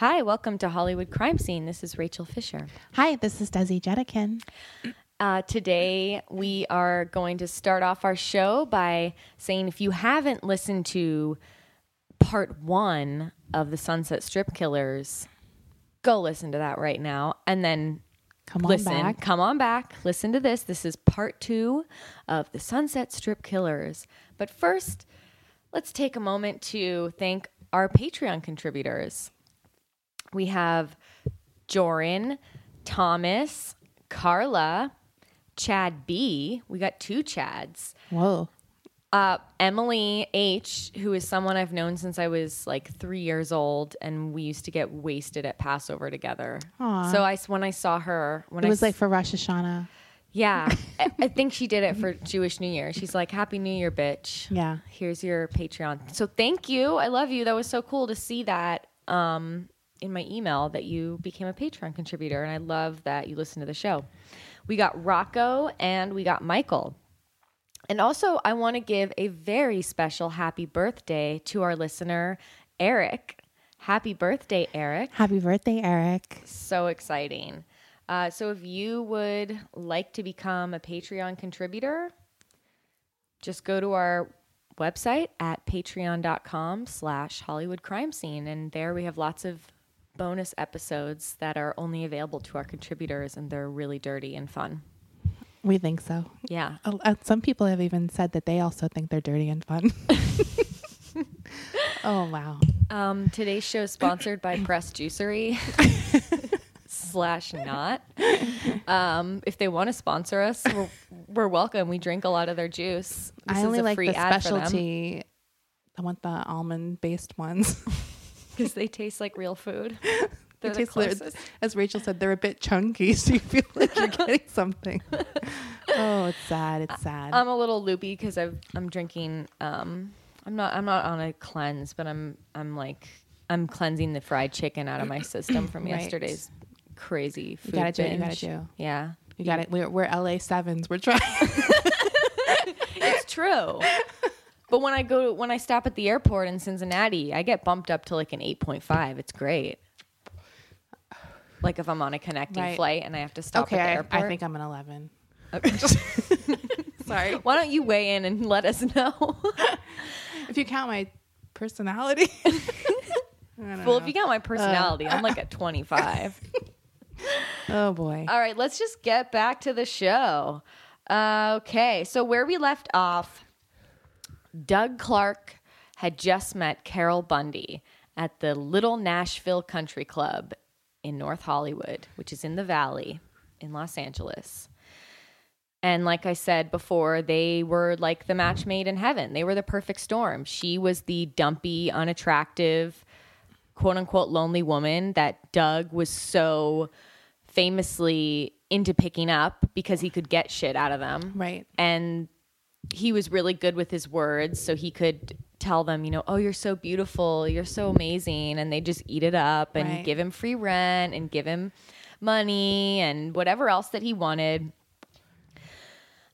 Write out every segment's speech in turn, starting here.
Hi, welcome to Hollywood Crime Scene. This is Rachel Fisher. Hi, this is Desi Jedeikin. Uh, today, we are going to start off our show by saying if you haven't listened to part one of the Sunset Strip Killers, go listen to that right now and then Come on listen. back. Come on back. Listen to this. This is part two of the Sunset Strip Killers. But first, let's take a moment to thank our Patreon contributors. We have Joran, Thomas, Carla, Chad B. We got two Chads. Whoa. Uh, Emily H., who is someone I've known since I was like three years old, and we used to get wasted at Passover together. Aw. So I when I saw her when It was s- like for Rosh Hashanah. yeah, I, I think she did it for Jewish New Year. She's like, "Happy New Year, bitch." Yeah. Here's your Patreon. So thank you. I love you. That was so cool to see that um, in my email that you became a Patreon contributor, and I love that you listen to the show. We got Rocco and we got Michael. And also, I want to give a very special happy birthday to our listener, Eric. Happy birthday, Eric Happy birthday, Eric. so exciting. Uh, so if you would like to become a Patreon contributor, just go to our website at patreon.com slash Hollywood crime scene. And there we have lots of bonus episodes that are only available to our contributors and they're really dirty and fun. We think so. Yeah. Uh, Some people have even said that they also think they're dirty and fun. oh, wow. Um, today's show is sponsored by Press Juicery slash not. Um, if they want to sponsor us, we're, we're welcome. We drink a lot of their juice. This I is only a like free the ad for them specialty. I want the almond based ones. because they taste like real food. They're They the taste li- closest. as Rachel said, they're a bit chunky, so you feel like you're getting something. oh, it's sad. It's sad. I'm a little loopy because I'm drinking. Um, I'm not. I'm not on a cleanse, but I'm. I'm like. I'm cleansing the fried chicken out of my system from Right. yesterday's crazy food. You gotta do what you gotta do. Yeah, you got it. We're, we're LA sevens. We're trying. it's true. But when I go, when I stop at the airport in Cincinnati, I get bumped up to like an 8.5. It's great. Like if I'm on a connecting Right. flight and I have to stop okay, at the I, airport. I think I'm an 11. Okay. Sorry. Why don't you weigh in and let us know? If you count my personality. I don't well, know. if you count my personality, I'm like at 25. oh boy. All right, let's just get back to the show. Uh, okay, so where we left off, Doug Clark had just met Carol Bundy at the Little Nashville Country Club in North Hollywood, which is in the Valley in Los Angeles. And like I said before, they were like the match made in heaven. They were the perfect storm. She was the dumpy, unattractive, quote unquote lonely woman that Doug was so famously into picking up because he could get shit out of them. Right. And he was really good with his words, so he could tell them, you know, oh, you're so beautiful, you're so amazing, and they just eat it up and Right. give him free rent and give him money and whatever else that he wanted.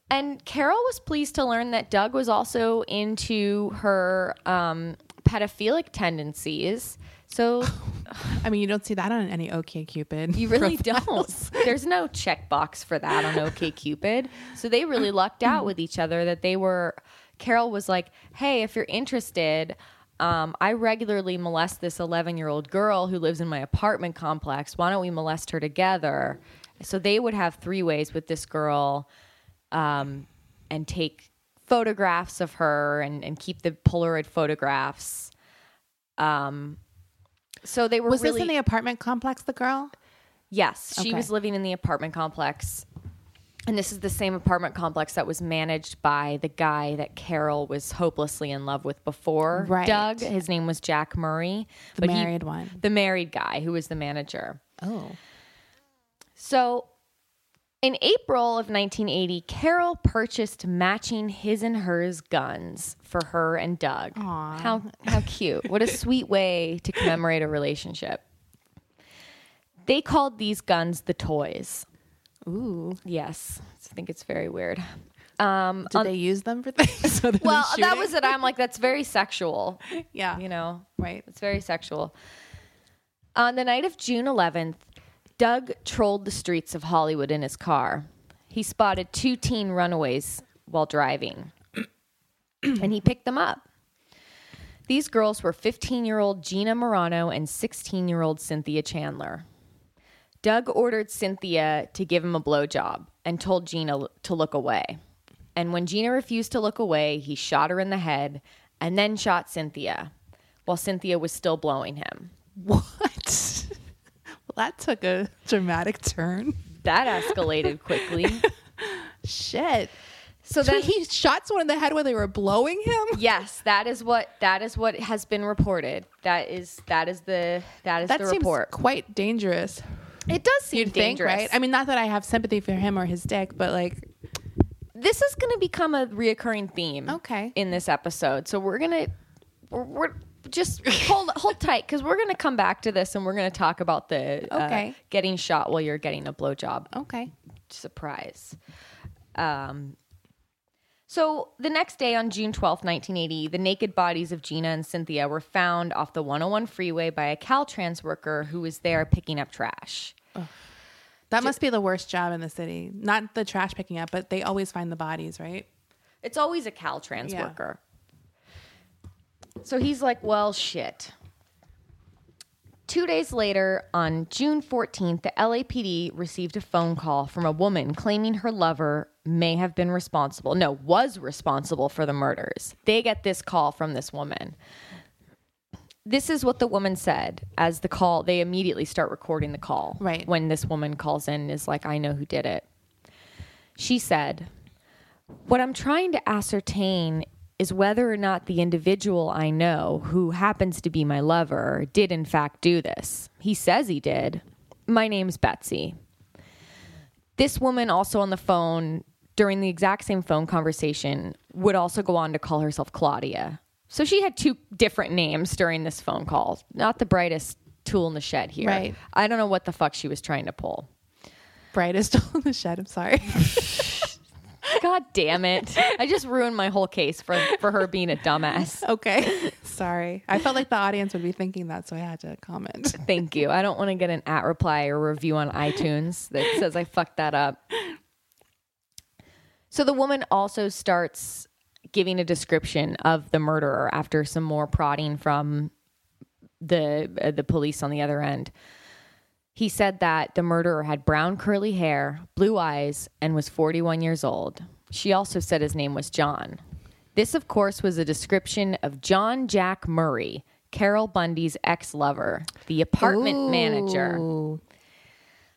And Carol was pleased to learn that Doug was also into her um, pedophilic tendencies. So I mean, you don't see that on any OK Cupid. you really don't. There's no checkbox for that on OK Cupid. So they really lucked out with each other that they were. Carol was like, "Hey, if you're interested, um, I regularly molest this 11 year old girl who lives in my apartment complex. Why don't we molest her together?" So they would have three ways with this girl, um, and take photographs of her and, and keep the Polaroid photographs. Um, so they were Was really this in the apartment complex, the girl? Yes, she Okay. was living in the apartment complex. And this is the same apartment complex that was managed by the guy that Carol was hopelessly in love with before Right. Doug. His name was Jack Murray. The he- married one. The married guy who was the manager. Oh. So in April of 1980, Carol purchased matching his and hers guns for her and Doug. Aw. How how cute. what a sweet way to commemorate a relationship. They called these guns the toys. Ooh. Yes. I think it's very weird. Um, Did they use them for things? well, that was it. I'm like, that's very sexual. Yeah. You know, Right. it's very sexual. On the night of June 11th, Doug trolled the streets of Hollywood in his car. He spotted two teen runaways while driving, and he picked them up. These girls were 15 year old Gina Narano and 16 year old Cynthia Chandler. Doug ordered Cynthia to give him a blowjob and told Gina to look away. And when Gina refused to look away, he shot her in the head and then shot Cynthia while Cynthia was still blowing him. What? that took a dramatic turn. That escalated quickly. Shit. So So then he shot someone in the head while they were blowing him. Yes, that is what that is what has been reported. That is that is the that is That the seems report. quite dangerous. It does seem You'd think, dangerous. right? I mean, not that I have sympathy for him or his dick, but like, this is going to become a reoccurring theme. Okay. In this episode, so we're gonna we're, we're just hold hold tight because we're gonna come back to this and we're gonna talk about the uh, Okay. getting shot while you're getting a blowjob. okay. surprise. Um, so the next day on June twelfth, 1980, the naked bodies of Gina and Cynthia were found off the 101 freeway by a Caltrans worker who was there picking up trash. That must be the worst job in the city. Not the trash picking up, but they always find the bodies, right? It's always a Caltrans Yeah. worker. So he's like, well, shit. Two days later, on June 14th, the LAPD received a phone call from a woman claiming her lover may have been responsible, no, was responsible for the murders. They get this call from this woman. This is what the woman said as the call, they immediately start recording the call. Right. When this woman calls in and is like, I know who did it. She said, what I'm trying to ascertain is whether or not the individual I know, who happens to be my lover, did in fact do this. He says he did. My name's Betsy. This woman, also on the phone during the exact same phone conversation, would also go on to call herself Claudia. So she had two different names during this phone call. Not the brightest tool in the shed here. Right. I don't know what the fuck she was trying to pull. Brightest tool in the shed. I'm sorry. God damn it. I just ruined my whole case for, for her being a dumbass. okay. sorry. I felt like the audience would be thinking that, so I had to comment. Thank you. I don't want to get an at reply or review on iTunes that says I fucked that up. So the woman also starts giving a description of the murderer after some more prodding from the uh, the police on the other end. He said that the murderer had brown curly hair, blue eyes, and was 41 years old. She also said his name was John. This, of course, was a description of John Jack Murray, Carol Bundy's ex lover, the apartment manager.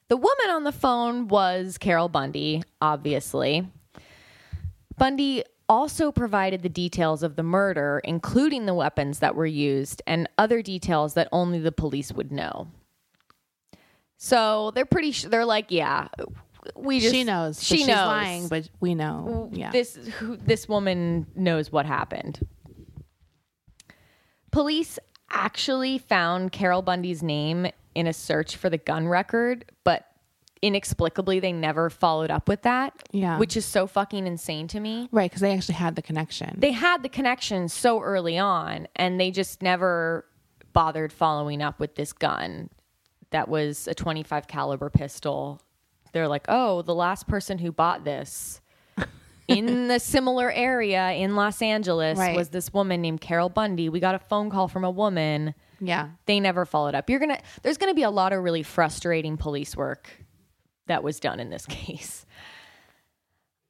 The woman on the phone was Carol Bundy, obviously. Bundy also provided the details of the murder, including the weapons that were used and other details that only the police would know. So they're pretty. Sh- they're like, yeah, we just she knows. She she's knows. lying, but we know. Yeah. This who this woman knows what happened. Police actually found Carol Bundy's name in a search for the gun record, but inexplicably they never followed up with that. Yeah. Which is so fucking insane to me. right, because they actually had the connection. They had the connection so early on and they just never bothered following up with this gun that was a 25 caliber pistol. They're like, "Oh, the last person who bought this in the similar area in Los Angeles Right. was this woman named Carol Bundy. We got a phone call from a woman. yeah. They never followed up. You're going to there's going to be a lot of really frustrating police work that was done in this case.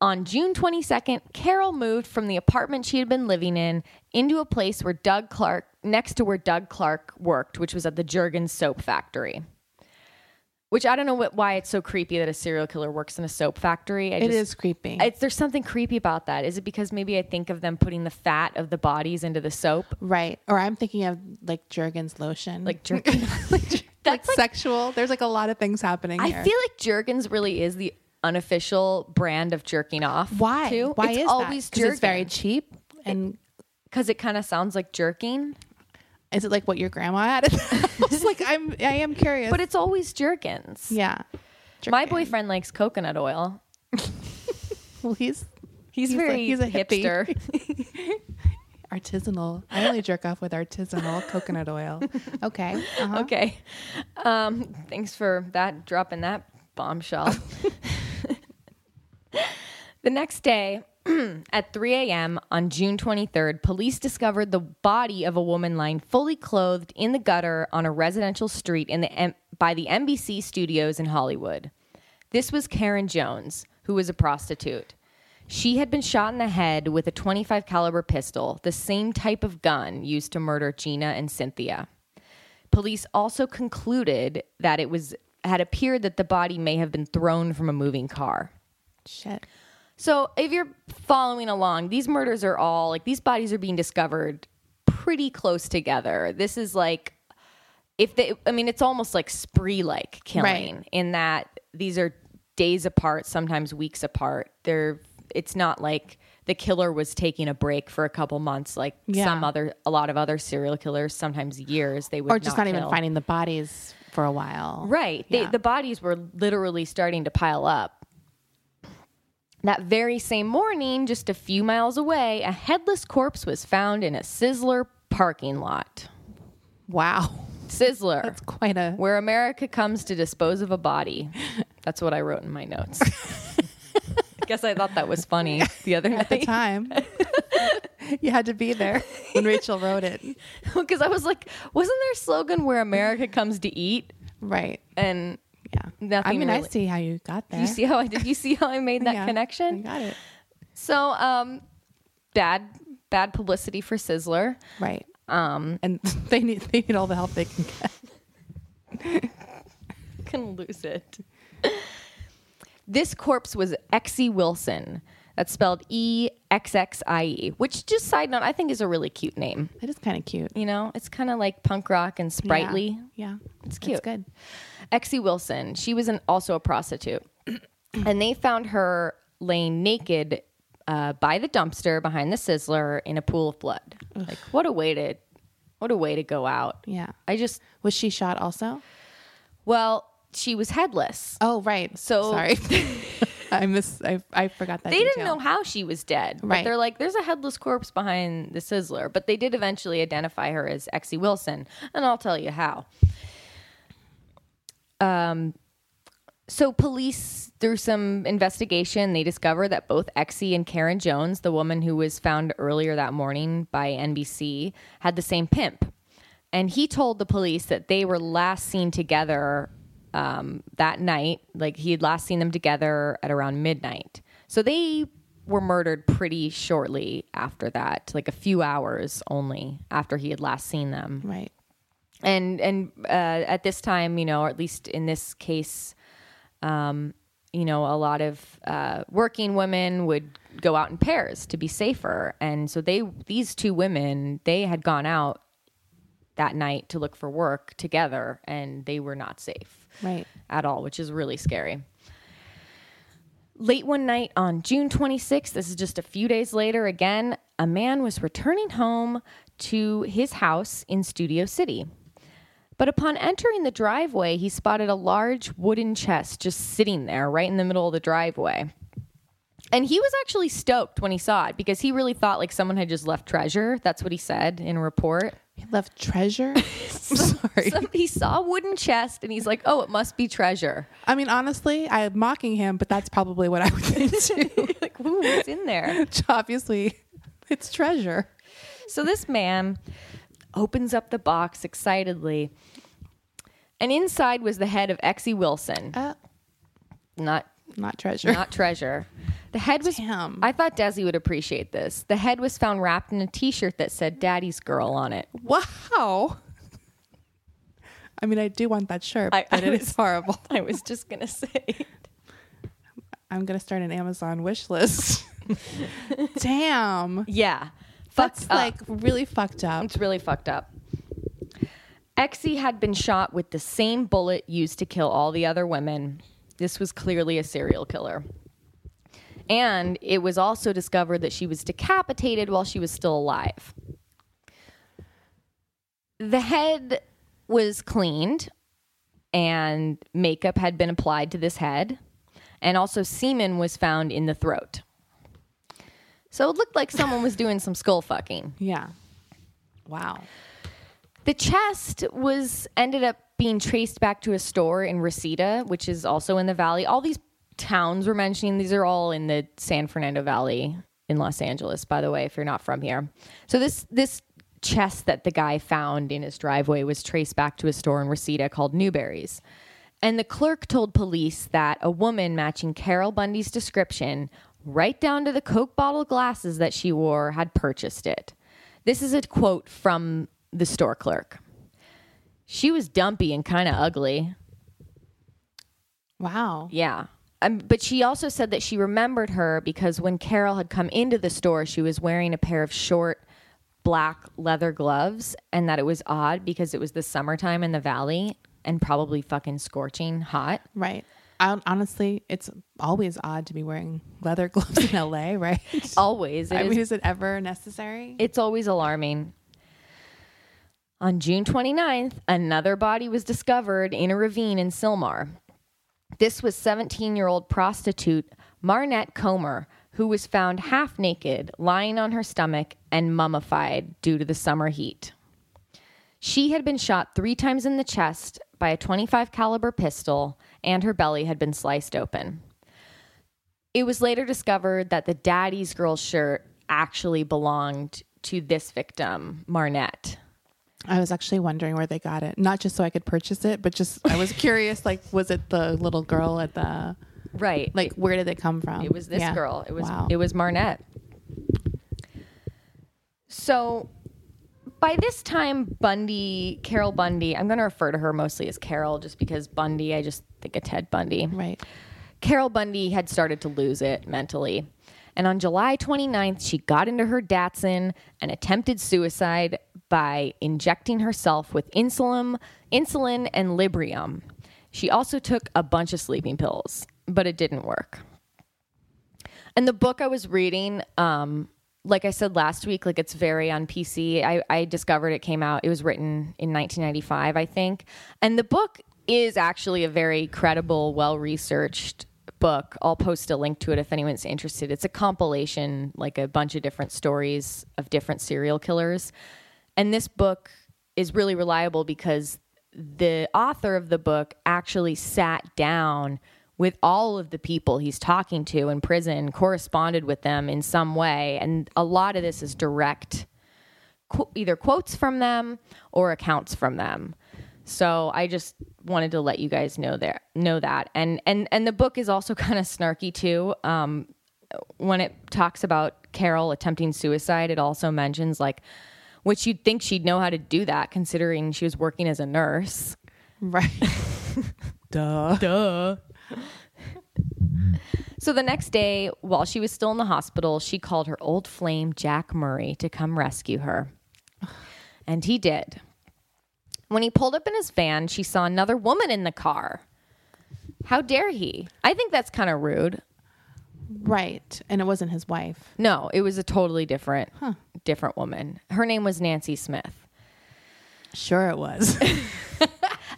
On June 22nd, Carol moved from the apartment she had been living in into a place where Doug Clark, next to where Doug Clark worked, which was at the Jergens soap factory. Which I don't know what, why it's so creepy that a serial killer works in a soap factory. I It just, is creepy. It's, there's something creepy about that. Is it because maybe I think of them putting the fat of the bodies into the soap? right. Or I'm thinking of like Jergens lotion. Like jerking. like That's like- sexual. There's like a lot of things happening I here. feel like Jergens really is the unofficial brand of jerking off. why? Too. Why it's is always that? 'Cause it's very cheap. And because it kind of sounds like jerking, is it like what your grandma had? the like I'm, I am curious. but it's always jerkins. yeah. My boyfriend likes coconut oil. Well, he's He's, He's very like- he's a hippie. hipster. Artisanal. I only jerk off with artisanal coconut oil. Okay. Uh-huh. Okay. Um, thanks for that dropping that bombshell. The next day, at 3 a.m. on June 23rd, police discovered the body of a woman lying fully clothed in the gutter on a residential street in the M- by the NBC studios in Hollywood. This was Karen Jones, who was a prostitute. She had been shot in the head with a 25 caliber pistol, the same type of gun used to murder Gina and Cynthia. Police also concluded that it was had appeared that the body may have been thrown from a moving car. Shit. So, if you're following along, these murders are all like these bodies are being discovered pretty close together. This is like if they I mean it's almost like spree like killing Right. in that these are days apart, sometimes weeks apart. They're it's not like the killer was taking a break for a couple months like Yeah. some other a lot of other serial killers, sometimes years they would Or just not, even kill. finding the bodies for a while. Right. They, the bodies were literally starting to pile up. That very same morning, just a few miles away, a headless corpse was found in a Sizzler parking lot. Wow. Sizzler, That's quite a. where America comes to dispose of a body. That's what I wrote in my notes. I guess I thought that was funny the other At the time, you had to be there when Rachel wrote it. because I was like, wasn't there a slogan where America comes to eat? Right. And Yeah. Nothing I mean, I see how you got there. you see how I did you see how I made that Yeah, connection? You got it. So, um, bad bad publicity for Sizzler. Right. Um, and they need they need all the help they can get. Can lose it. this corpse was Exie Wilson. That's spelled E X X I E. Which, just side note, I think is a really cute name. It is kind of cute. You know, it's kind of like punk rock and sprightly. Yeah. It's cute. It's good. Exie Wilson. She was an, also a prostitute, and they found her laying naked uh, by the dumpster behind the Sizzler in a pool of blood. Like, what a way to, what a way to go out. Yeah. I just, Was she shot also? well, she was headless. Oh, right. So- sorry. I miss. I, I forgot that. They didn't know how she was dead. But Right. they're like, there's a headless corpse behind the Sizzler. But they did eventually identify her as Exie Wilson. And I'll tell you how. Um, so police, through some investigation, they discovered that both Exie and Karen Jones, the woman who was found earlier that morning by NBC, had the same pimp. And he told the police that they were last seen together um, that night. Like he had last seen them together at around midnight. So they were murdered pretty shortly after that, like a few hours only after he had last seen them Right. and and uh, at this time, you know, or at least in this case, um, you know, a lot of uh, working women would go out in pairs to be safer, and so they these two women they had gone out that night to look for work together, and they were not safe Right. at all, which is really scary. Late one night on June 26th, this is just a few days later, again, a man was returning home to his house in Studio City. But upon entering the driveway, he spotted a large wooden chest just sitting there right in the middle of the driveway. And he was actually stoked when he saw it because he really thought like someone had just left treasure. That's what he said in a report. He left treasure. I'm sorry. Some, he saw a wooden chest and he's like, oh, it must be treasure. I mean, honestly, I'm mocking him, but that's probably what I would think too. like, ooh, what's in there? Obviously, it's treasure. So this man opens up the box excitedly, and inside was the head of Exie Wilson. Uh, Not not treasure. not treasure. The head was. Damn. I thought Desi would appreciate this. The head was found wrapped in a T-shirt that said "Daddy's Girl" on it. wow. I mean, I do want that shirt, I- but I it is was- horrible. I was just gonna say. I'm gonna start an Amazon wish list. Damn. Yeah, That's fucked up. like really fucked up. It's really fucked up. Exie had been shot with the same bullet used to kill all the other women. This was clearly a serial killer. And it was also discovered that she was decapitated while she was still alive. The head was cleaned and makeup had been applied to this head, and also semen was found in the throat. So it looked like someone was doing some skull fucking. Yeah. Wow. The chest was ended up being traced back to a store in Reseda, which is also in the valley. All these towns we're mentioning, these are all in the San Fernando Valley in Los Angeles, by the way, if you're not from here. So this this chest that the guy found in his driveway was traced back to a store in Reseda called Newberry's. And the clerk told police that a woman matching Carol Bundy's description, right down to the Coke bottle glasses that she wore, had purchased it. This is a quote from the store clerk. She was dumpy and kind of ugly. Wow. Yeah. Um, but she also said that she remembered her because when Carol had come into the store, she was wearing a pair of short black leather gloves, and that it was odd because it was the summertime in the valley and probably fucking scorching hot. Right. I, honestly, it's always odd to be wearing leather gloves in LA, right? Always. It I is- mean, is it ever necessary? It's always alarming. On June 29th, another body was discovered in a ravine in Sylmar. This was 17 year old prostitute Marnette Comer, who was found half naked, lying on her stomach, and mummified due to the summer heat. She had been shot three times in the chest by a 25 caliber pistol, and her belly had been sliced open. It was later discovered that the daddy's girl shirt actually belonged to this victim, Marnette. I was actually wondering where they got it. Not just so I could purchase it, but just I was curious. Like, was it the little girl at the Right. like? Where did it come from? It was this Yeah. girl. It was Wow. it was Marnette. So by this time, Bundy, Carol Bundy, I'm going to refer to her mostly as Carol just because Bundy, I just think of Ted Bundy. right. Carol Bundy had started to lose it mentally. And on July 29th, she got into her Datsun and attempted suicide by injecting herself with insulin, insulin and Librium. She also took a bunch of sleeping pills, but it didn't work. And the book I was reading, um, like I said last week, like it's very on PC. I, I discovered it came out. It was written in 1995, I think. And the book is actually a very credible, well researched book. I'll post a link to it if anyone's interested. It's a compilation, like a bunch of different stories of different serial killers. And this book is really reliable because the author of the book actually sat down with all of the people he's talking to in prison, corresponded with them in some way. And a lot of this is direct, either quotes from them or accounts from them. So I just wanted to let you guys know there know that. And and and the book is also kind of snarky too. Um, when it talks about Carol attempting suicide, it also mentions like which you'd think she'd know how to do that considering she was working as a nurse. Right. Duh. Duh. So the next day, while she was still in the hospital, she called her old flame, Jack Murray, to come rescue her. And he did. When he pulled up in his van, she saw another woman in the car. How dare he? I think that's kind of rude. Right. And it wasn't his wife. No, it was a totally different different woman. Her name was Nancy Smith. Sure, it was.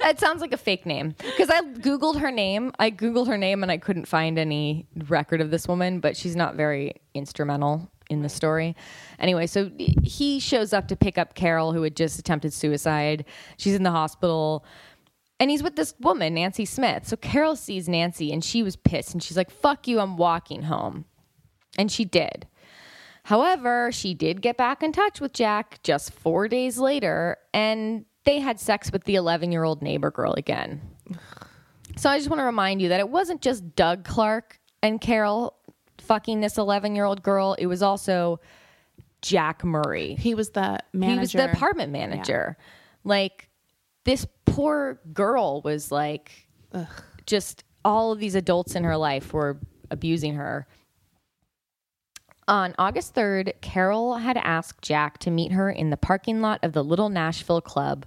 It sounds like a fake name because I googled her name. I googled her name and I couldn't find any record of this woman, but she's not very instrumental in the story. Anyway, so he shows up to pick up Carol, who had just attempted suicide. She's in the hospital. And he's with this woman, Nancy Smith. So Carol sees Nancy and she was pissed and she's like, fuck you, I'm walking home. And she did. However, she did get back in touch with Jack just four days later and they had sex with the 11 year old neighbor girl again. So I just want to remind you that it wasn't just Doug Clark and Carol fucking this 11 year old girl, it was also Jack Murray. he was the manager. He was the apartment manager. Like this poor girl was like just all of these adults in her life were abusing her. On August 3rd, Carol had asked Jack to meet her in the parking lot of the Little Nashville Club.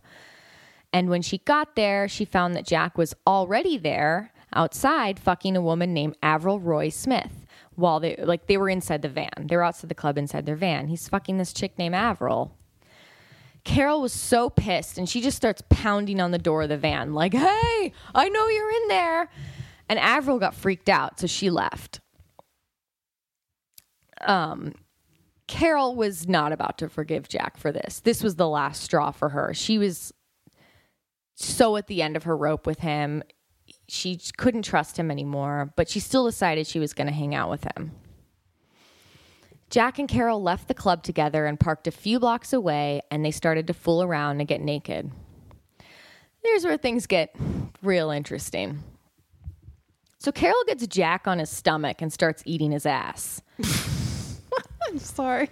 And when she got there, she found that Jack was already there outside fucking a woman named Avril Roy Smith while they like they were inside the van. They were outside the club inside their van. He's fucking this chick named Avril. Carol was so pissed and she just starts pounding on the door of the van, like, hey, I know you're in there. And Avril got freaked out, so she left. Um, Carol was not about to forgive Jack for this. This was the last straw for her. She was so at the end of her rope with him. She couldn't trust him anymore, but she still decided she was going to hang out with him. Jack and Carol left the club together and parked a few blocks away, and they started to fool around and get naked. Here's where things get real interesting. So Carol gets Jack on his stomach and starts eating his ass. I'm sorry.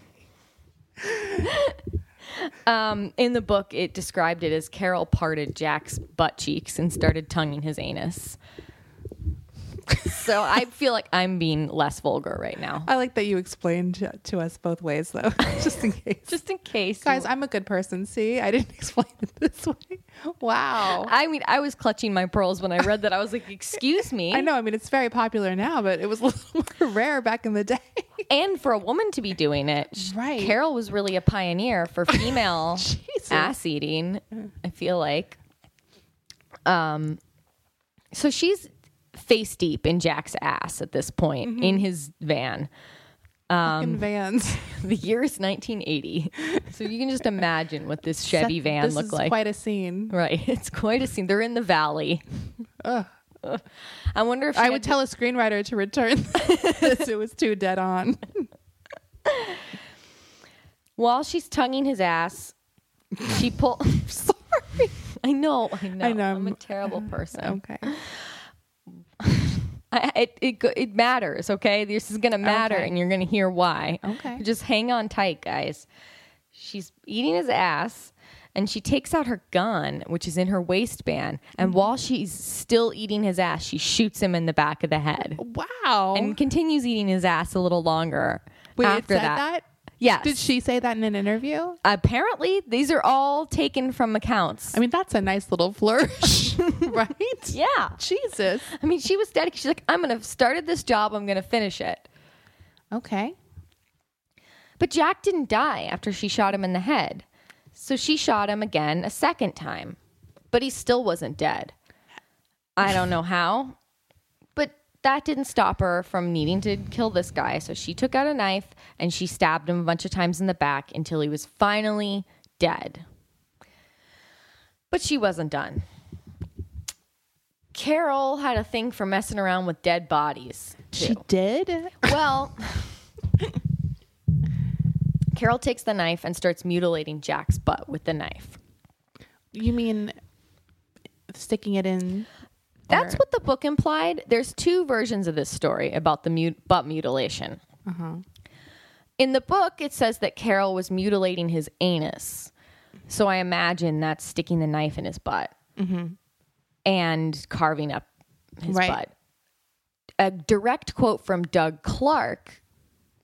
Um, in the book, it described it as Carol parted Jack's butt cheeks and started tonguing his anus. So I feel like I'm being less vulgar right now. I like that you explained to, to us both ways, though, just in case. Just in case. Guys, I'm a good person. See, I didn't explain it this way. Wow. I mean, I was clutching my pearls when I read that. I was like, excuse me. I know. I mean, it's very popular now, but it was a little more rare back in the day. And for a woman to be doing it, Right. Carol was really a pioneer for female ass eating. I feel like. Um, so she's face deep in Jack's ass at this point Mm-hmm. in his van. in vans. The year is 1980, so you can just imagine what this Chevy van this looked is like. Quite a scene. right, it's quite a scene. They're in the valley. Ugh. I wonder if I would to- tell a screenwriter to return this. It was too dead on. while she's tonguing his ass. She pull. Sorry. I know, I know. I know, I'm a I'm- terrible person. Okay. It, it it matters, okay? This is gonna matter, Okay. and you're gonna hear why. Okay. Just hang on tight, guys. She's eating his ass, and she takes out her gun, which is in her waistband, and Mm-hmm. while she's still eating his ass, she shoots him in the back of the head, Wow. and continues eating his ass a little longer Wait, it after that. that? Yes. Did she say that in an interview? Apparently, these are all taken from accounts. I mean, that's a nice little flourish, right? yeah. Jesus. I mean, she was dedicated. She's like, I'm gonna have started this job. I'm gonna finish it. Okay. But Jack didn't die after she shot him in the head. So she shot him again a second time. But he still wasn't dead. I don't know how. But that didn't stop her from needing to kill this guy. So she took out a knife and she stabbed him a bunch of times in the back until he was finally dead. But she wasn't done. Carol had a thing for messing around with dead bodies. She did? Well, Carol takes the knife and starts mutilating Jack's butt with the knife. You mean sticking it in? That's or- what the book implied. There's two versions of this story about the mut- butt mutilation. In the book, it says that Carol was mutilating his anus. So I imagine that's sticking the knife in his butt and carving up his Right. butt. A direct quote from Doug Clark,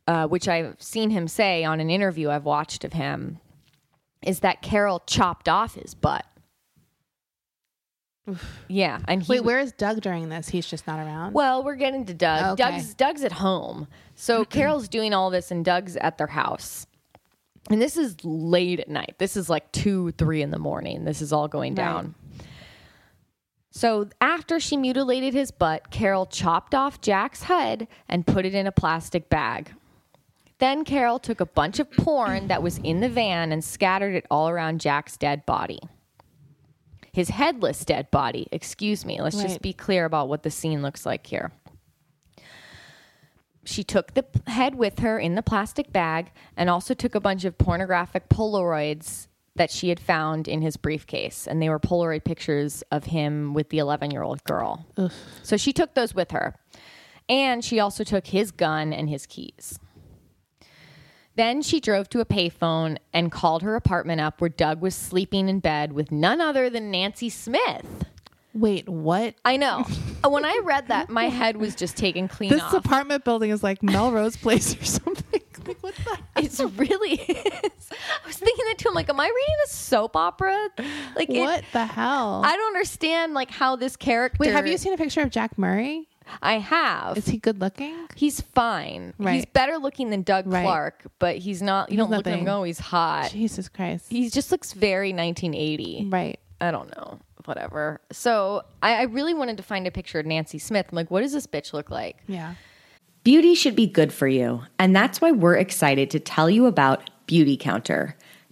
uh, which I've seen him say on an interview I've watched of him, is that Carol chopped off his butt. Yeah, and he Wait, where is Doug during this? He's just not around. well, we're getting to Doug. Oh, okay. Doug's Doug's at home. So Carol's doing all this and Doug's at their house. And this is late at night. This is like two, three in the morning. This is all going Right. down. So after she mutilated his butt, Carol chopped off Jack's head and put it in a plastic bag. Then Carol took a bunch of porn that was in the van and scattered it all around Jack's dead body. His headless dead body, excuse me. Let's just be clear about what the scene looks like here. She took the head with her in the plastic bag and also took a bunch of pornographic Polaroids that she had found in his briefcase. And they were Polaroid pictures of him with the 11 year old girl. So she took those with her. And she also took his gun and his keys. Then she drove to a payphone and called her apartment up where Doug was sleeping in bed with none other than Nancy Smith. Wait, what? I know. Uh, when I read that, my head was just taken clean This off. apartment building is like Melrose Place or something. like what the? It's really is. I was thinking that too. I'm like, am I reading a soap opera? Like, it- What the hell? I don't understand like how this character. Wait, have you seen a picture of Jack Murray? I have. Is he good looking? he's fine. Right. He's better looking than Doug Right. Clark, but he's not. You don't look at him. nothing. Go, oh, he's hot. Jesus Christ. He just looks very 1980. right. I don't know. Whatever. So I, I really wanted to find a picture of Nancy Smith. I'm like, what does this bitch look like? Yeah. Beauty should be good for you, and that's why we're excited to tell you about Beauty Counter.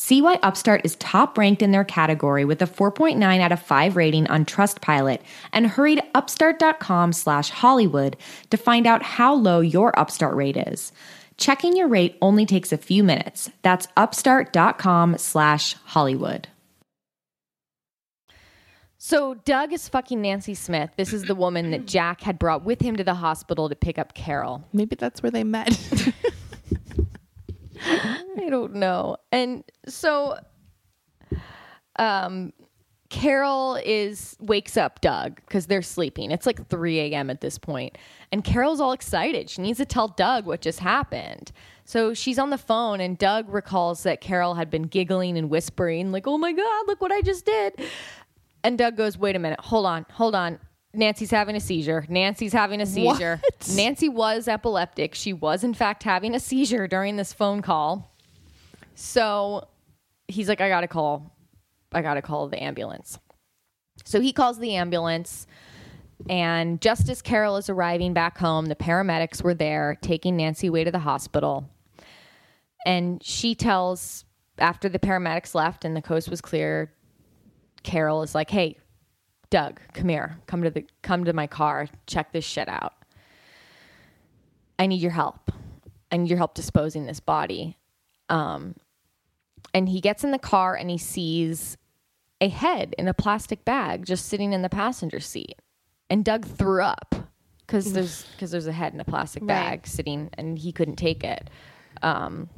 See why Upstart is top ranked in their category with a 4.9 out of 5 rating on Trustpilot and hurry to upstart.com slash Hollywood to find out how low your Upstart rate is. Checking your rate only takes a few minutes. That's upstart.com slash Hollywood. So Doug is fucking Nancy Smith. This is the woman that Jack had brought with him to the hospital to pick up Carol. Maybe that's where they met. I don't know. And so um Carol is wakes up Doug because they're sleeping. It's like 3 a.m. at this point. And Carol's all excited. She needs to tell Doug what just happened. So she's on the phone, and Doug recalls that Carol had been giggling and whispering, like, oh my God, look what I just did. And Doug goes, wait a minute, hold on, hold on. Nancy's having a seizure. Nancy's having a seizure. What? Nancy was epileptic. She was, in fact, having a seizure during this phone call. So he's like, I gotta call, I gotta call the ambulance. So he calls the ambulance, and just as Carol is arriving back home, the paramedics were there taking Nancy away to the hospital. And she tells, after the paramedics left and the coast was clear, Carol is like, "Hey, Doug, come here. Come to the come to my car. Check this shit out. I need your help. I need your help disposing this body." Um, and he gets in the car and he sees a head in a plastic bag just sitting in the passenger seat. And Doug threw up because there's because there's a head in a plastic bag sitting, and he couldn't take it. Um,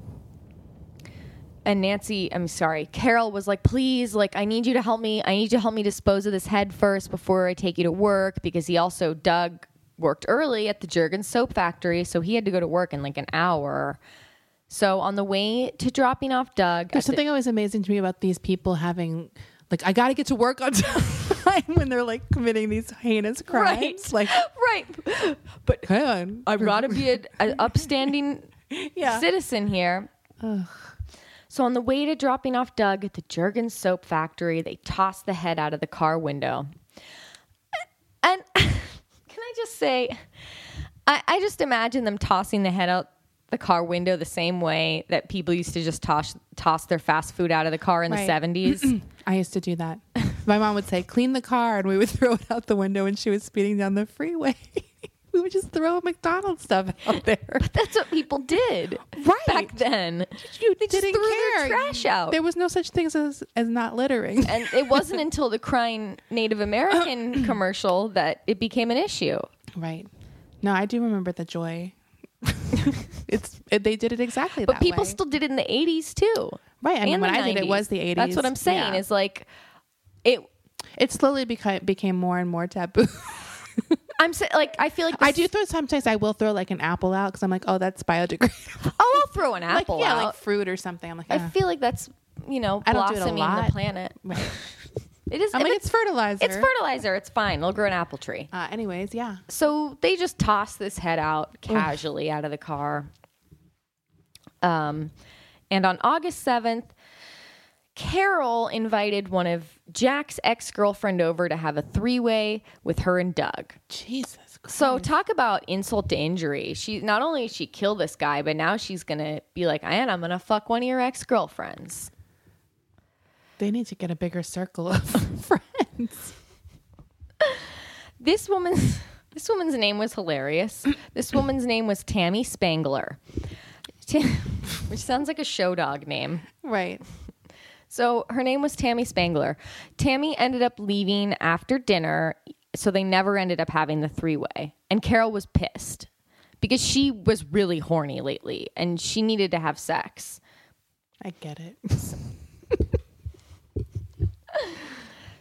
and Nancy, I'm sorry, Carol was like, please, like, I need you to help me. I need you to help me dispose of this head first before I take you to work because he also, Doug, worked early at the Jergens soap factory. So he had to go to work in like an hour. So on the way to dropping off Doug, There's at the- something always amazing to me about these people having, like, I got to get to work on time when they're like committing these heinous crimes. Like, right. But come on. I've got to be an upstanding Yeah. citizen here. So on the way to dropping off Doug at the Jergens soap factory, they toss the head out of the car window. And can I just say, I, I just imagine them tossing the head out the car window the same way that people used to just toss toss their fast food out of the car in Right. the seventies. I used to do that. My mom would say, clean the car, and we would throw it out the window when she was speeding down the freeway. we would just throw McDonald's stuff out there. That's what people did Right. back then. You They just didn't threw their care. trash out. There was no such thing as, as not littering. and it wasn't until the crying Native American commercial that it became an issue. Right. No, I do remember the joy. it's it, they did it exactly But people way. still did it in the 80s too. Right, I mean, and when I did it was the '80s. That's what I'm saying yeah. is like it It slowly beca- became more and more taboo. I'm sa- like, I feel like I do throw sometimes. I will throw like an apple out because I'm like, oh, that's biodegradable. Oh, I'll throw an like apple yeah, out. like fruit or something. I'm like, I feel like that's you know I don't do it a blossoming lot. the planet. Right. It is. I'm if it's, it's fertilizer. it's fertilizer. It's fine. They'll grow an apple tree. Uh, anyways, yeah. So they just toss this head out casually out of the car. Um, and on August 7th, Carol invited one of Jack's ex girlfriend over to have a three way with her and Doug. Jesus. Christ. So talk about insult to injury. She not only she kill this guy, but now she's gonna be like, and I'm gonna fuck one of your ex girlfriends. they need to get a bigger circle of friends. This woman's this woman's name was hilarious. This woman's name was Tammy Spangler, Ta- which sounds like a show dog name. Right. So her name was Tammy Spangler. Tammy ended up leaving after dinner, so they never ended up having the three way. And Carol was pissed because she was really horny lately and she needed to have sex. I get it.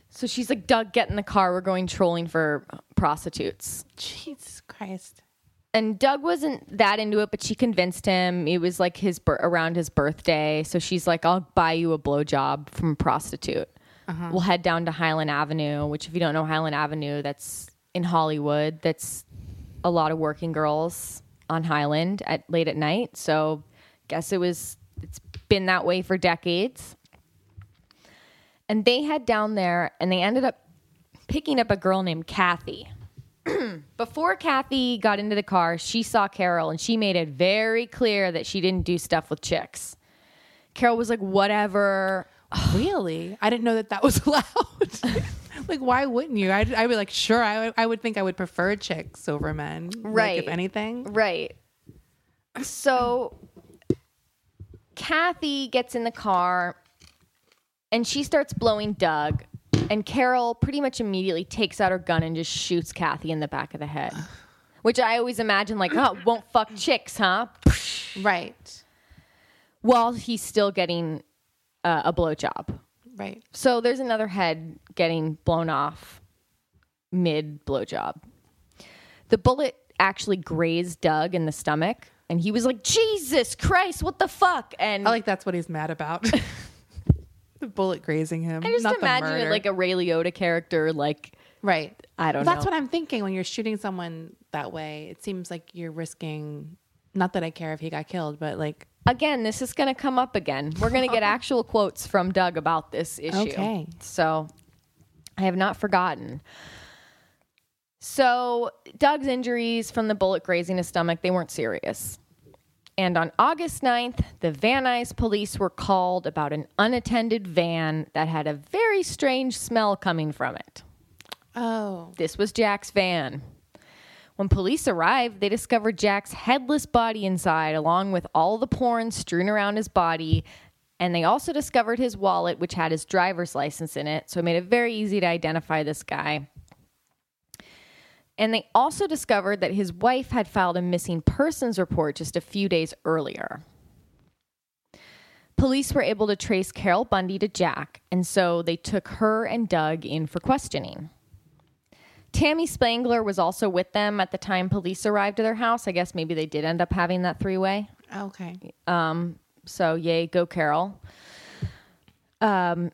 So she's like, Doug, get in the car. We're going trolling for prostitutes. Jesus Christ. And Doug wasn't that into it, but she convinced him. It was like his around his birthday, so she's like, "I'll buy you a blowjob from a prostitute. Uh-huh. We'll head down to Highland Avenue, which, if you don't know Highland Avenue, that's in Hollywood. That's a lot of working girls on Highland at late at night. So, guess it was. It's been that way for decades. And they head down there, and they ended up picking up a girl named Kathy before Kathy got into the car, she saw Carol and she made it very clear that she didn't do stuff with chicks. Carol was like, whatever. Really? I didn't know that that was allowed. like, why wouldn't you? I'd, I'd be like, sure. I, would- I would think I would prefer chicks over men. like, Right. if anything. Right. So Kathy gets in the car and she starts blowing Doug. And Carol pretty much immediately takes out her gun and just shoots Kathy in the back of the head. Which I always imagine like, oh, won't fuck chicks, huh? Right. While he's still getting uh, a blowjob. Right. So there's another head getting blown off mid blowjob. The bullet actually grazed Doug in the stomach, and he was like, Jesus Christ, what the fuck? And I like that's what he's mad about. the bullet grazing him. I just not the imagine it like a Ray Liotta character, like, Right. I don't That's know. what I'm thinking when you're shooting someone that way. It seems like you're risking. Not that I care if he got killed, but like, again, this is going to come up again. We're going to get actual quotes from Doug about this issue. Okay. So I have not forgotten. So Doug's injuries from the bullet grazing his stomach, they weren't serious. And on August 9th, the Van Nuys police were called about an unattended van that had a very strange smell coming from it. oh, This was Jack's van. When police arrived, they discovered Jack's headless body inside, along with all the porn strewn around his body. And they also discovered his wallet, which had his driver's license in it. So it made it very easy to identify this guy. And they also discovered that his wife had filed a missing persons report just a few days earlier. Police were able to trace Carol Bundy to Jack, and so they took her and Doug in for questioning. Tammy Spangler was also with them at the time police arrived at their house. I guess maybe they did end up having that three way. okay. So, yay, go Carol. Um,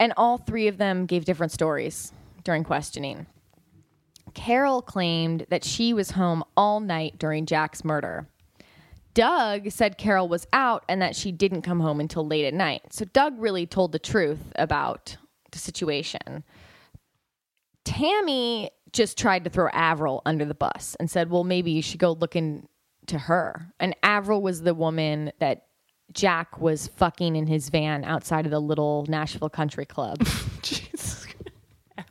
and all three of them gave different stories during questioning. Carol claimed that she was home all night during Jack's murder. Doug said Carol was out and that she didn't come home until late at night. So, Doug really told the truth about the situation. Tammy just tried to throw Avril under the bus and said, well, maybe you should go look into her. And Avril was the woman that Jack was fucking in his van outside of the little Nashville Country Club. Jesus.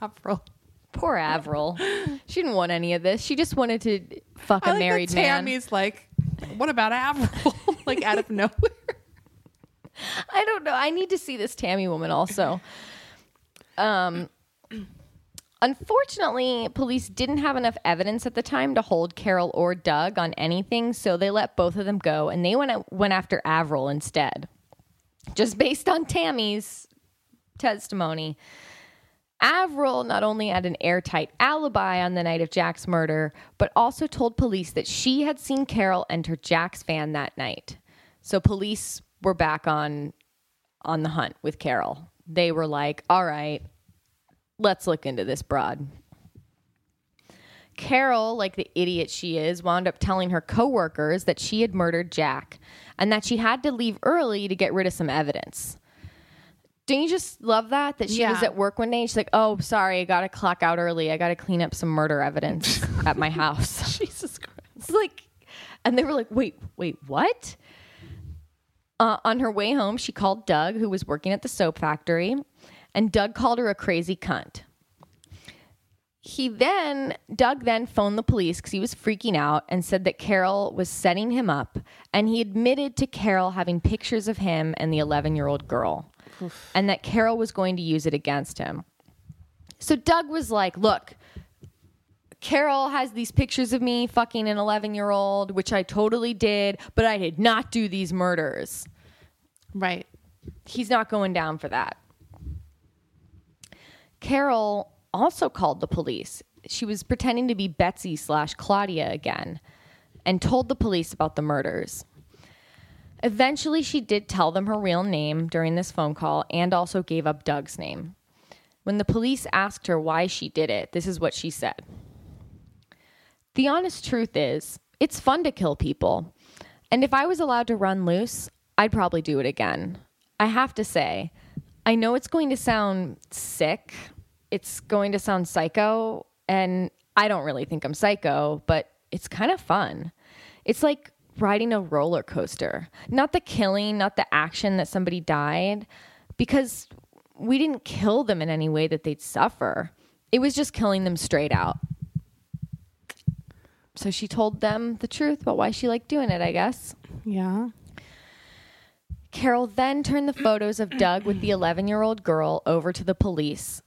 Avril. Poor Avril. She didn't want any of this. She just wanted to fuck a I like married that man. Tammy's like, what about Avril? like out of nowhere. I don't know. I need to see this Tammy woman also. Um, unfortunately, police didn't have enough evidence at the time to hold Carol or Doug on anything, so they let both of them go, and they went went after Avril instead, just based on Tammy's testimony. Avril not only had an airtight alibi on the night of Jack's murder, but also told police that she had seen Carol enter Jack's van that night. So police were back on on the hunt with Carol. They were like, "All right, let's look into this broad." Carol, like the idiot she is, wound up telling her coworkers that she had murdered Jack and that she had to leave early to get rid of some evidence. Don't you just love that? That she was at work one day and she's like, oh, sorry, I got to clock out early. I got to clean up some murder evidence at my house. Jesus Christ. It's like, and they were like, wait, wait, what? Uh, on her way home, she called Doug, who was working at the soap factory, and Doug called her a crazy cunt. He then, Doug then phoned the police because he was freaking out and said that Carol was setting him up. And he admitted to Carol having pictures of him and the 11 year old girl, and that Carol was going to use it against him. So Doug was like, look, Carol has these pictures of me fucking an 11 year old, which I totally did, but I did not do these murders. Right. He's not going down for that. Carol also called the police. She was pretending to be Betsy slash Claudia again and told the police about the murders. Eventually, she did tell them her real name during this phone call and also gave up Doug's name. When the police asked her why she did it, this is what she said The honest truth is, it's fun to kill people. And if I was allowed to run loose, I'd probably do it again. I have to say, I know it's going to sound sick, it's going to sound psycho, and I don't really think I'm psycho, but it's kind of fun. It's like riding a roller coaster. Not the killing, not the action that somebody died, because we didn't kill them in any way that they'd suffer. It was just killing them straight out. So she told them the truth about why she liked doing it, I guess. Yeah. Carol then turned the photos of Doug with the 11 year old girl over to the police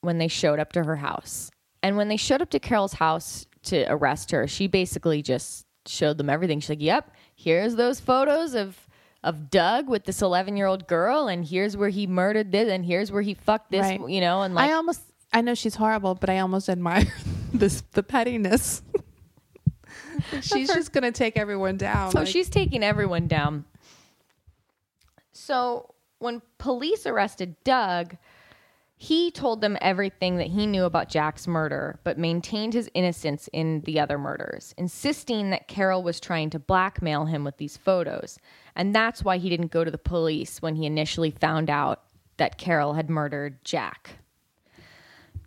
when they showed up to her house. And when they showed up to Carol's house to arrest her, she basically just showed them everything. She's like, Yep, here's those photos of of Doug with this 11 year old girl, and here's where he murdered this, and here's where he fucked this, Right. you know, and like, I almost I know she's horrible, but I almost admire this the pettiness. she's just gonna take everyone down. So like- she's taking everyone down. So when police arrested Doug, he told them everything that he knew about Jack's murder, but maintained his innocence in the other murders, insisting that Carol was trying to blackmail him with these photos. And that's why he didn't go to the police when he initially found out that Carol had murdered Jack.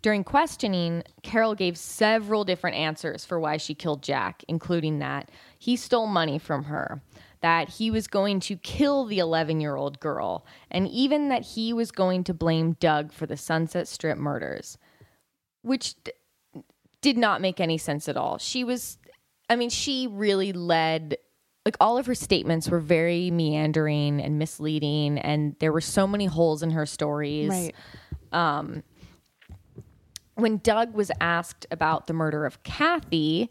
During questioning, Carol gave several different answers for why she killed Jack, including that he stole money from her, that he was going to kill the 11 year old girl, and even that he was going to blame Doug for the Sunset Strip murders, which d- did not make any sense at all. She was, I mean, she really led. Like all of her statements were very meandering and misleading, and there were so many holes in her stories right. Um, when Doug was asked about the murder of Kathy,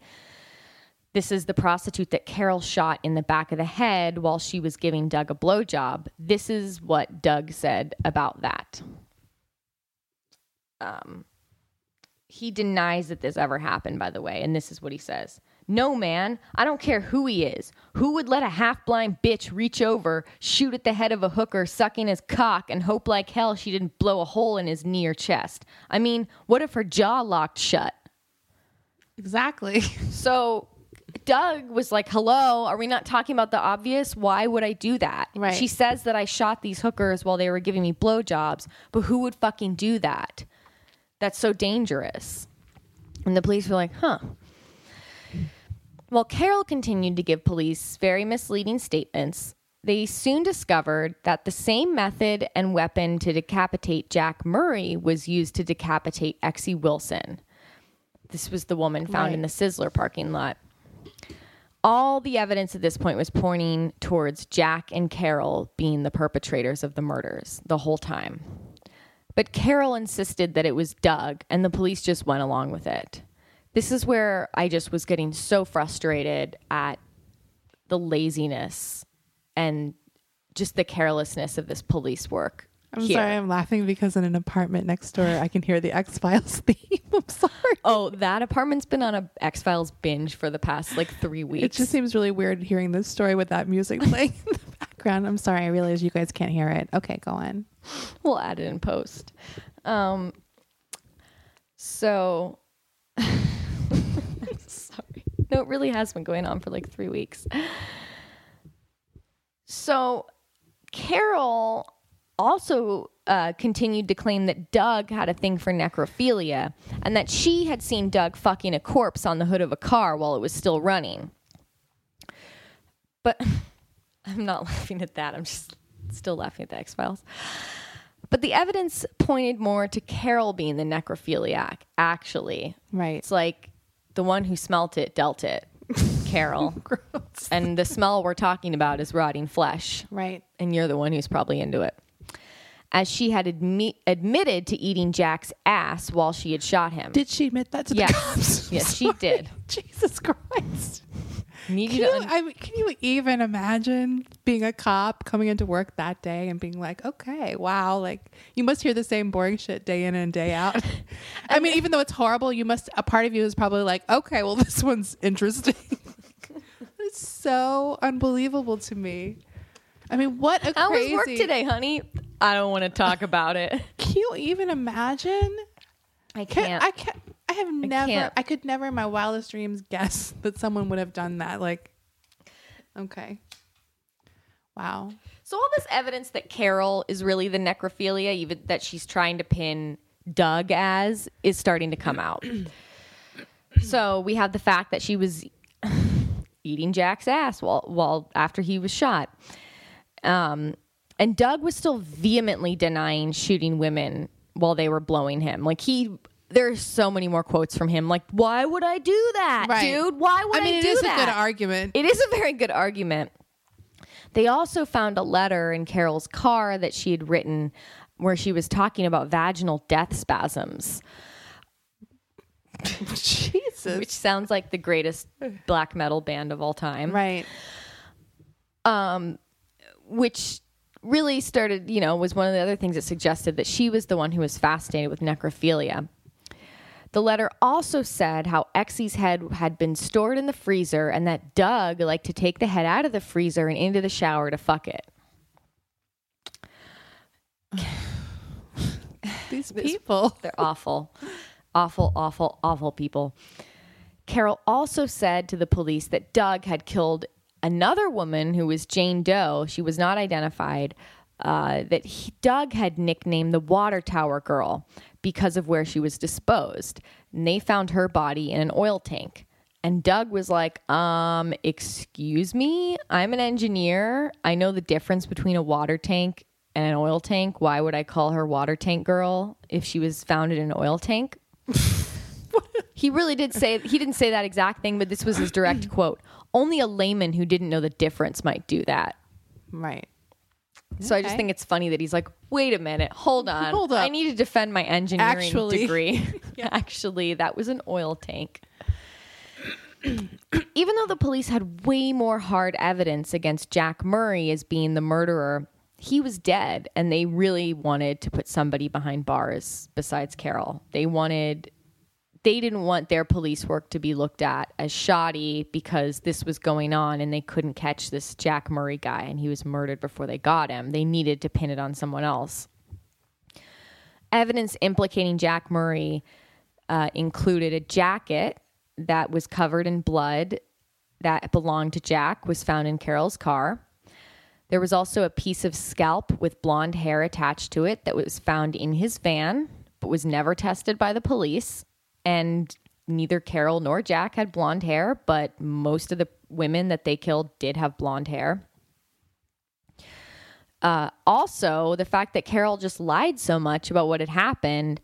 this is the prostitute that Carol shot in the back of the head while she was giving Doug a blowjob. This is what Doug said about that. Um, he denies that this ever happened, by the way, and this is what he says. No, man, I don't care who he is. Who would let a half blind bitch reach over, shoot at the head of a hooker sucking his cock, and hope like hell she didn't blow a hole in his knee or chest? I mean, what if her jaw locked shut? Exactly. So Doug was like, Hello, are we not talking about the obvious? Why would I do that? Right. She says that I shot these hookers while they were giving me blowjobs, but who would fucking do that? That's so dangerous. And the police were like, Huh. While Carol continued to give police very misleading statements, they soon discovered that the same method and weapon to decapitate Jack Murray was used to decapitate Exie Wilson. This was the woman found Right. in the Sizzler parking lot. All the evidence at this point was pointing towards Jack and Carol being the perpetrators of the murders the whole time. But Carol insisted that it was Doug, and the police just went along with it. This is where I just was getting so frustrated at the laziness and just the carelessness of this police work. I'm here. sorry, I'm laughing because in an apartment next door, I can hear the X Files theme. I'm sorry. Oh, that apartment's been on a X Files binge for the past like three weeks. It just seems really weird hearing this story with that music playing in the background. I'm sorry. I realize you guys can't hear it. Okay, go on. we'll add it in post. Um, so, sorry. No, it really has been going on for like three weeks. So, Carol also uh, continued to claim that Doug had a thing for necrophilia and that she had seen Doug fucking a corpse on the hood of a car while it was still running. But I'm not laughing at that. I'm just still laughing at the X Files. But the evidence pointed more to Carol being the necrophiliac, actually. Right. It's like the one who smelt it dealt it, Carol. And the smell we're talking about is rotting flesh. Right. And you're the one who's probably into it. As she had admi- admitted to eating Jack's ass while she had shot him. Did she admit that to yes. the cops? yes, she did. Jesus Christ. Need Can you you, un- I mean, can you even imagine being a cop coming into work that day and being like, okay, wow, like you must hear the same boring shit day in and day out. I mean, even though it's horrible, you must, a part of you is probably like, okay, well, this one's interesting. it's so unbelievable to me. I mean, what a How was crazy. work today, honey? I don't want to talk about it. Can you even imagine? I Can, can't. I can't. I have never. can't. I could never in my wildest dreams guess that someone would have done that. Like, okay, wow. So all this evidence that Carol is really the necrophilia, even that she's trying to pin Doug as, is starting to come out. so we have the fact that she was eating Jack's ass while while after he was shot. Um, and Doug was still vehemently denying shooting women while they were blowing him. Like he there's so many more quotes from him. Like, why would I do that, Right. dude? Why would I, do that? I mean, it do is that? a good argument. It is a very good argument. They also found a letter in Carol's car that she had written where she was talking about vaginal death spasms, Jesus. which sounds like the greatest black metal band of all time. right. Um, which really started, you know, was one of the other things that suggested that she was the one who was fascinated with necrophilia. The letter also said how Exie's head had been stored in the freezer and that Doug liked to take the head out of the freezer and into the shower to fuck it. These people. They're awful. awful, awful, awful people. Carol also said to the police that Doug had killed another woman who was Jane Doe. She was not identified. Uh, that he, Doug had nicknamed the Water Tower Girl because of where she was disposed. And they found her body in an oil tank. And Doug was like, um, excuse me, I'm an engineer. I know the difference between a water tank and an oil tank. Why would I call her Water Tank Girl if she was found in an oil tank? he really did say he didn't say that exact thing, but this was his direct quote. Only a layman who didn't know the difference might do that. Right. So I just Okay. think it's funny that he's like, wait a minute, hold on. Hold up. I need to defend my engineering Actually. degree. Actually, that was an oil tank. Even though the police had way more hard evidence against Jack Murray as being the murderer, he was dead and they really wanted to put somebody behind bars besides Carol. They wanted they didn't want their police work to be looked at as shoddy because this was going on and they couldn't catch this Jack Murray guy and he was murdered before they got him. They needed to pin it on someone else. Evidence implicating Jack Murray uh, included a jacket that was covered in blood that belonged to Jack, was found in Carol's car. There was also a piece of scalp with blonde hair attached to it that was found in his van, but was never tested by the police. And neither Carol nor Jack had blonde hair, but most of the women that they killed did have blonde hair. Uh, also, the fact that Carol just lied so much about what had happened,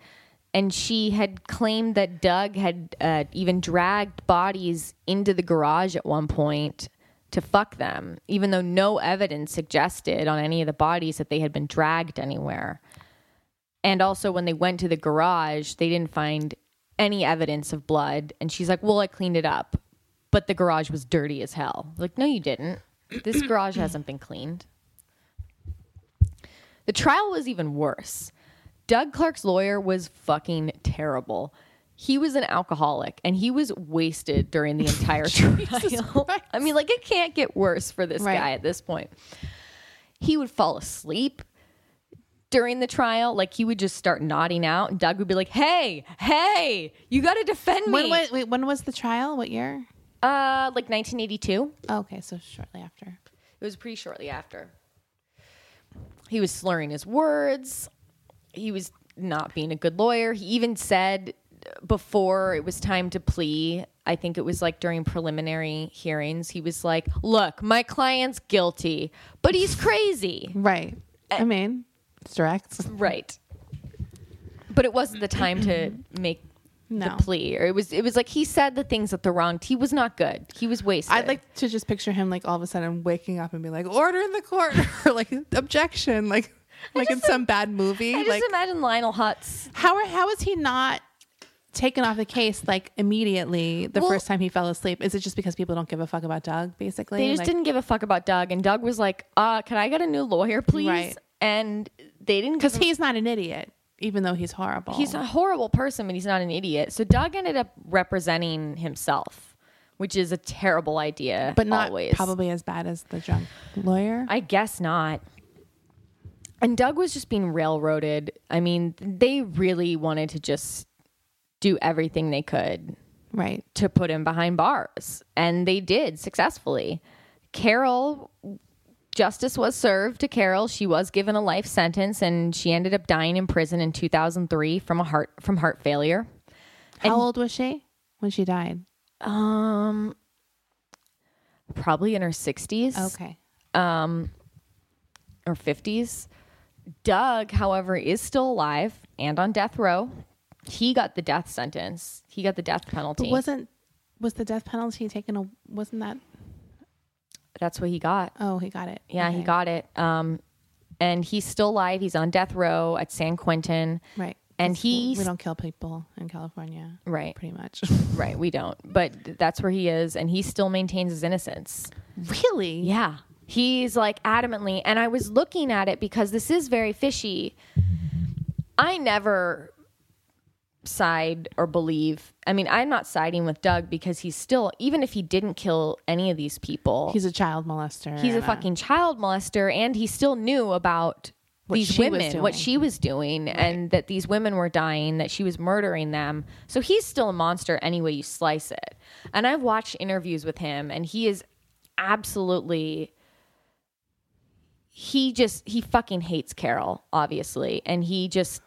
and she had claimed that Doug had uh, even dragged bodies into the garage at one point to fuck them, even though no evidence suggested on any of the bodies that they had been dragged anywhere. And also, when they went to the garage, they didn't find any evidence of blood. And she's like, Well, I cleaned it up, but the garage was dirty as hell. Like, no, you didn't. This garage hasn't been cleaned. The trial was even worse. Doug Clark's lawyer was fucking terrible. He was an alcoholic and he was wasted during the entire trial. I mean, like, it can't get worse for this Right. guy at this point. He would fall asleep during the trial. Like, he would just start nodding out, and Doug would be like, Hey, hey, you got to defend me. When, wait, wait, when was the trial? What year? uh, like 1982. Oh, okay, so shortly after. It was pretty shortly after. He was slurring his words. He was not being a good lawyer. He even said before it was time to plea, I think it was like during preliminary hearings, he was like, Look, my client's guilty, but he's crazy. Right. I mean, direct. right. But it wasn't the time to make No. the plea. Or it was it was like he said the things at the wrong he was not good. He was wasted. I'd like to just picture him like all of a sudden waking up and be like, "Order in the court," or like objection, like like in some bad movie. I just Like imagine Lionel Hutz how are, how is he not taken off the case like immediately the Well- first time he fell asleep? Is it just because people don't give a fuck about Doug? Basically, They just Like, didn't give a fuck about Doug, and Doug was like, "Uh, can I get a new lawyer, please?" Right. And they didn't because he's not an idiot, even though he's horrible. he's a horrible person, but he's not an idiot. So Doug ended up representing himself, which is a terrible idea. but not always. probably as bad as the drunk lawyer. I guess not. And Doug was just being railroaded. I mean, they really wanted to just do everything they could right. to put him behind bars. And they did successfully. Carol, justice was served to Carol. She was given a life sentence and she ended up dying in prison in 2003 from a heart from heart failure. How old was she when she died? Um probably in her 60s Okay. Um, or 50s. Doug, however, is still alive and on death row. He got the death sentence. He got the death penalty. But wasn't was the death penalty taken? A, wasn't that? That's what he got. Oh, he got it. Yeah, he got it. Um, and he's still alive. He's on death row at San Quentin. right. And he's we don't kill people in California, right, pretty much. right. We don't, but that's where he is, and he still maintains his innocence. really? Yeah, he's like adamantly. And I was looking at it because this is very fishy. I never side or believe. I mean, I'm not siding with Doug because he's still, even if he didn't kill any of these people, He's a child molester. he's a fucking child molester and he still knew about What these women what she was doing and that these women were dying that she was murdering them so he's still a monster any way you slice it and i've watched interviews with him and he is absolutely he just he fucking hates carol obviously and he just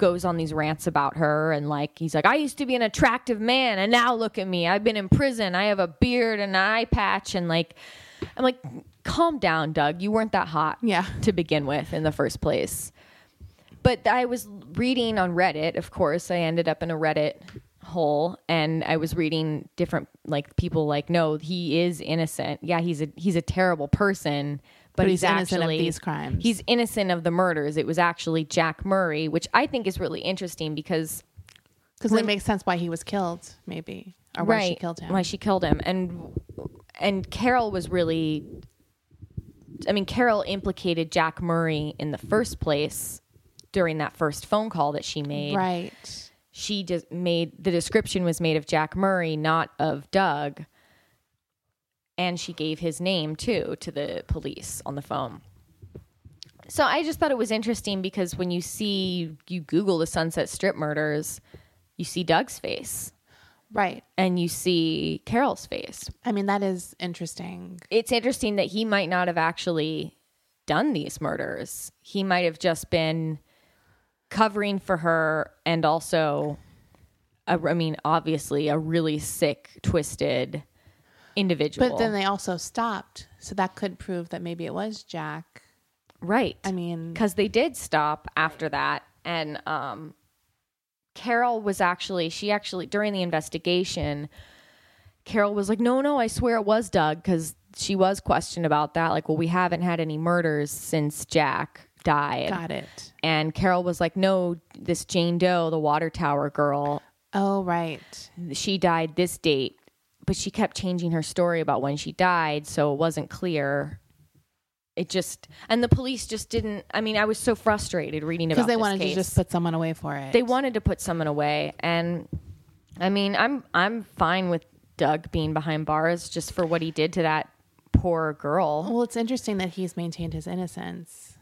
goes on these rants about her and like he's like I used to be an attractive man and now look at me. I've been in prison. I have a beard and an eye patch and like I'm like calm down Doug. You weren't that hot Yeah. to begin with in the first place. But I was reading on Reddit of course. I ended up in a Reddit hole and I was reading different like people like no he is innocent. Yeah he's a he's a terrible person but, he's, he's innocent of these crimes. he's innocent of the murders it was actually Jack Murray which I think is really interesting because because it makes sense why he was killed, maybe, or why she killed him. why she killed him and and Carol was really I mean Carol implicated Jack Murray in the first place during that first phone call that she made right. she just made the description was made of Jack Murray, not of Doug. And she gave his name too to the police on the phone. So I just thought it was interesting because when you see you Google the Sunset Strip murders, you see Doug's face Right. and you see Carol's face. I mean, that is interesting. It's interesting that he might not have actually done these murders. He might have just been covering for her and also a, I mean obviously a really sick twisted individual. But then they also stopped, so that could prove that maybe it was Jack. right. I mean, because they did stop after that and um carol was actually she actually during the investigation carol was like no no i swear it was doug because she was questioned about that like well we haven't had any murders since jack died got it. and carol was like no this jane doe the water tower girl Oh, right. she died this date but she kept changing her story about when she died so it wasn't clear it just and the police just didn't. I mean, I was so frustrated reading about Because they wanted case. to just put someone away for it. they wanted to put someone away, and I mean, I'm I'm fine with Doug being behind bars just for what he did to that poor girl. well, it's interesting that he's maintained his innocence.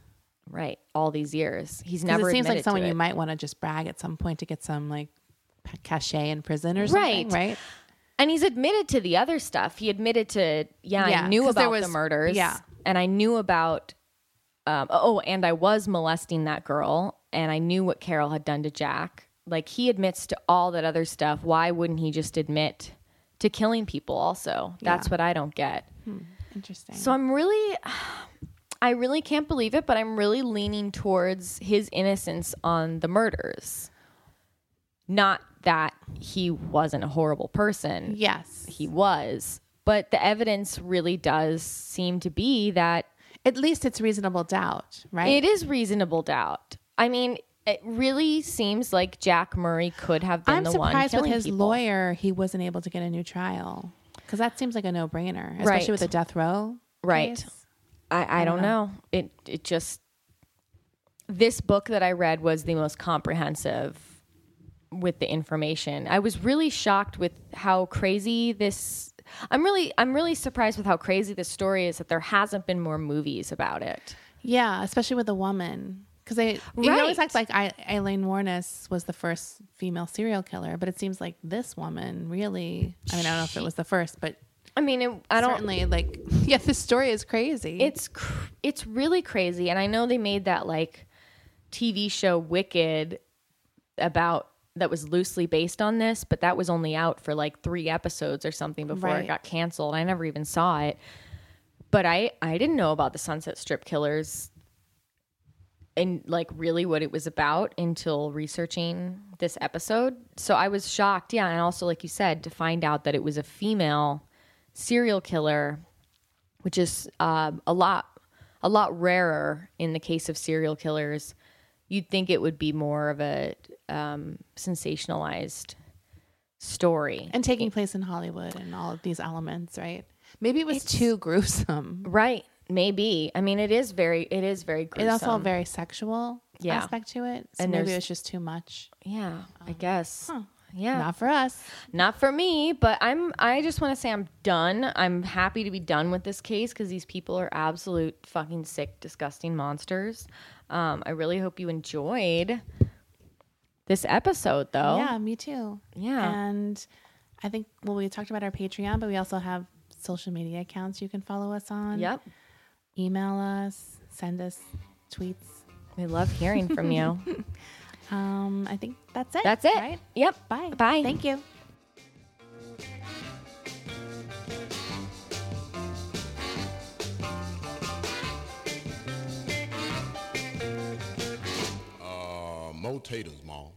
Right, all these years, he's never. it seems like someone you might want to just brag at some point to get some like cachet in prison or something, Right. right? And he's admitted to the other stuff. He admitted to, yeah, Yeah, I knew about the murders. yeah. And I knew about, um, oh, and I was molesting that girl. And I knew what Carol had done to Jack. Like, he admits to all that other stuff. Why wouldn't he just admit to killing people also? That's Yeah. what I don't get. Interesting. So I'm really, I really can't believe it, but I'm really leaning towards his innocence on the murders. Not that he wasn't a horrible person yes, he was. But the evidence really does seem to be that at least it's reasonable doubt, right? it is reasonable doubt. I mean, it really seems like Jack Murray could have been I'm the one I'm surprised with his people. lawyer he wasn't able to get a new trial because that seems like a no brainer, especially Right. with the death row. Right. case. I, I don't know. It it just this book that I read was the most comprehensive with the information. I was really shocked with how crazy this I'm really I'm really surprised with how crazy this story is that there hasn't been more movies about it. Yeah, especially with a woman. Because they, you always Right. act like I, Aileen Wuornos was the first female serial killer, but it seems like this woman really. I mean, I don't know if it was the first, but I mean, it, I don't certainly like yeah, this story is crazy. it's cr- it's really crazy and i know they made that like tv show wicked about that was loosely based on this but that was only out for like three episodes or something before Right. it got canceled i never even saw it but i i didn't know about the sunset strip killers and like really what it was about until researching this episode so i was shocked yeah and also like you said to find out that it was a female serial killer which is um, a lot a lot rarer in the case of serial killers. You'd think it would be more of a um, sensationalized story, and taking place in Hollywood and all of these elements, right? Maybe it was too gruesome. right? Maybe. I mean, it is very it is very gruesome. It's also a very sexual Yeah. aspect to it. So And maybe there's- it was just too much. yeah, I guess. Yeah, Not for us. Not for me, but I'm I just want to say I'm done. I'm happy to be done with this case cuz these people are absolute fucking sick disgusting monsters. Um, I really hope you enjoyed this episode though. Yeah, me too. Yeah. And I think well, we talked about our Patreon, but we also have social media accounts you can follow us on. Yep. Email us, send us tweets. We love hearing from you. Um, I think that's it. That's it. Right? Yep. Bye. Bye. Thank you. no taters, Mom.